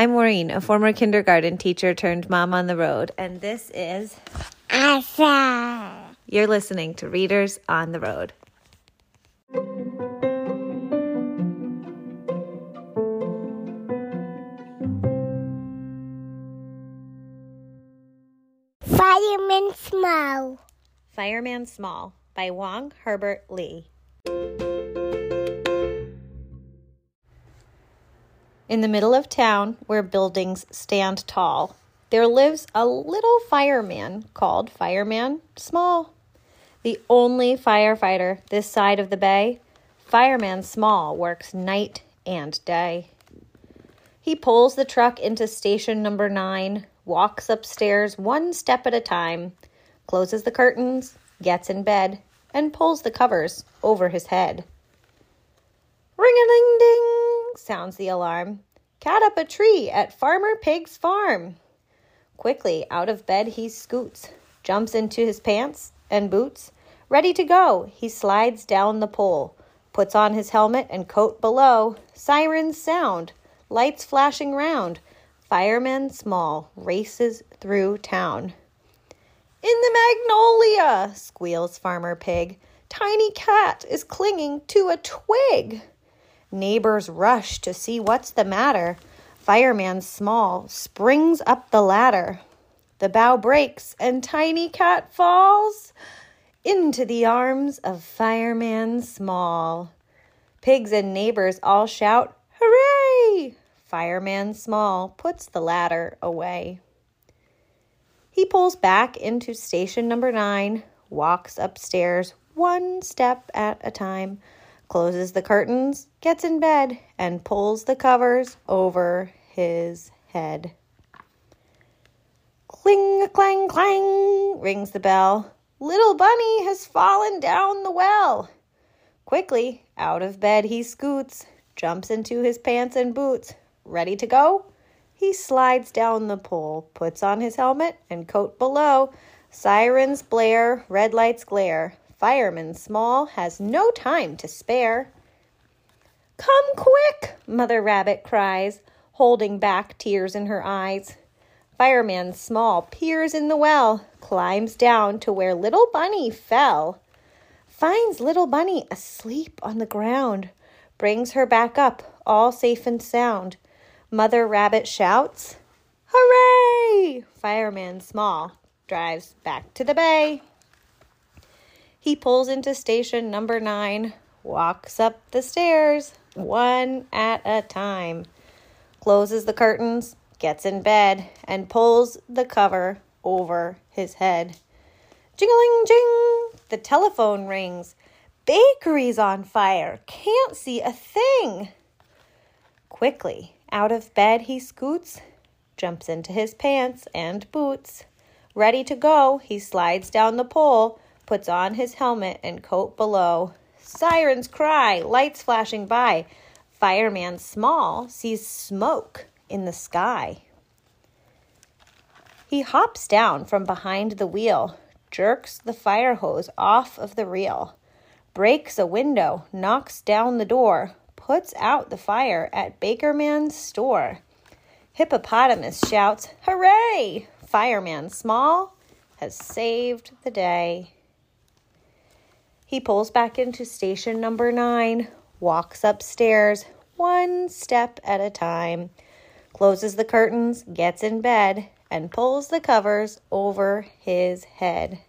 I'm Maureen, a former kindergarten teacher turned mom on the road, and this is Asa. You're listening to Readers on the Road. Fireman Small. Fireman Small by Wong Herbert Yee. In the middle of town, where buildings stand tall, there lives a little fireman called Fireman Small. The only firefighter this side of the bay, Fireman Small works night and day. He pulls the truck into station number nine, walks upstairs one step at a time, closes the curtains, gets in bed, and pulls the covers over his head. Ring a ding ding, sounds the alarm. Cat up a tree at Farmer Pig's farm. Quickly out of bed he scoots, jumps into his pants and boots. Ready to go, he slides down the pole, puts on his helmet and coat below. Sirens sound, lights flashing round. Fireman Small races through town. In the magnolia, squeals Farmer Pig. Tiny cat is clinging to a twig. Neighbors rush to see what's the matter. Fireman Small springs up the ladder. The bough breaks and Tiny Cat falls into the arms of Fireman Small. Pigs and neighbors all shout, Hooray! Fireman Small puts the ladder away. He pulls back into station number nine, walks upstairs one step at a time, closes the curtains, gets in bed, and pulls the covers over his head. Cling, clang, clang, rings the bell. Little Bunny has fallen down the well. Quickly, out of bed he scoots, jumps into his pants and boots. Ready to go? He slides down the pole, puts on his helmet and coat below. Sirens blare, red lights glare. Fireman Small has no time to spare. Come quick, Mother Rabbit cries, holding back tears in her eyes. Fireman Small peers in the well, climbs down to where little Bunny fell, finds little Bunny asleep on the ground, brings her back up, all safe and sound. Mother Rabbit shouts, Hooray! Fireman Small drives back to the bay. He pulls into station number nine, walks up the stairs one at a time, closes the curtains, gets in bed, and pulls the cover over his head. Jingling jing! The telephone rings. Bakery's on fire. Can't see a thing. Quickly, out of bed he scoots, jumps into his pants and boots. Ready to go, he slides down the pole, puts on his helmet and coat below. Sirens cry, lights flashing by. Fireman Small sees smoke in the sky. He hops down from behind the wheel, jerks the fire hose off of the reel, breaks a window, knocks down the door, puts out the fire at Bakerman's store. Hippopotamus shouts, Hooray! Fireman Small has saved the day. He pulls back into station number nine, walks upstairs one step at a time, closes the curtains, gets in bed, and pulls the covers over his head.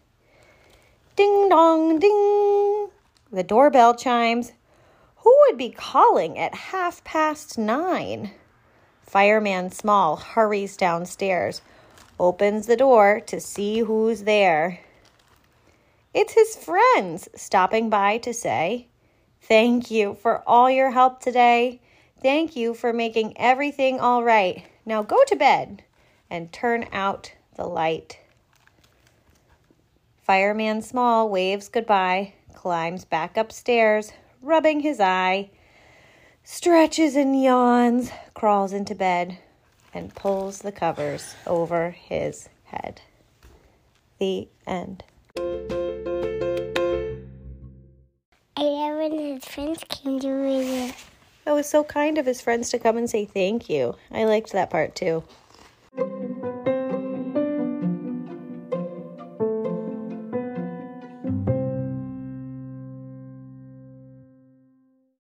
Ding dong ding! The doorbell chimes. Who would be calling at half past nine? Fireman Small hurries downstairs, opens the door to see who's there. It's his friends stopping by to say, Thank you for all your help today. Thank you for making everything all right. Now go to bed and turn out the light. Fireman Small waves goodbye, climbs back upstairs, rubbing his eye, stretches and yawns, crawls into bed, and pulls the covers over his head. The end. Friends came to visit. That was so kind of his friends to come and say thank you. I liked that part too.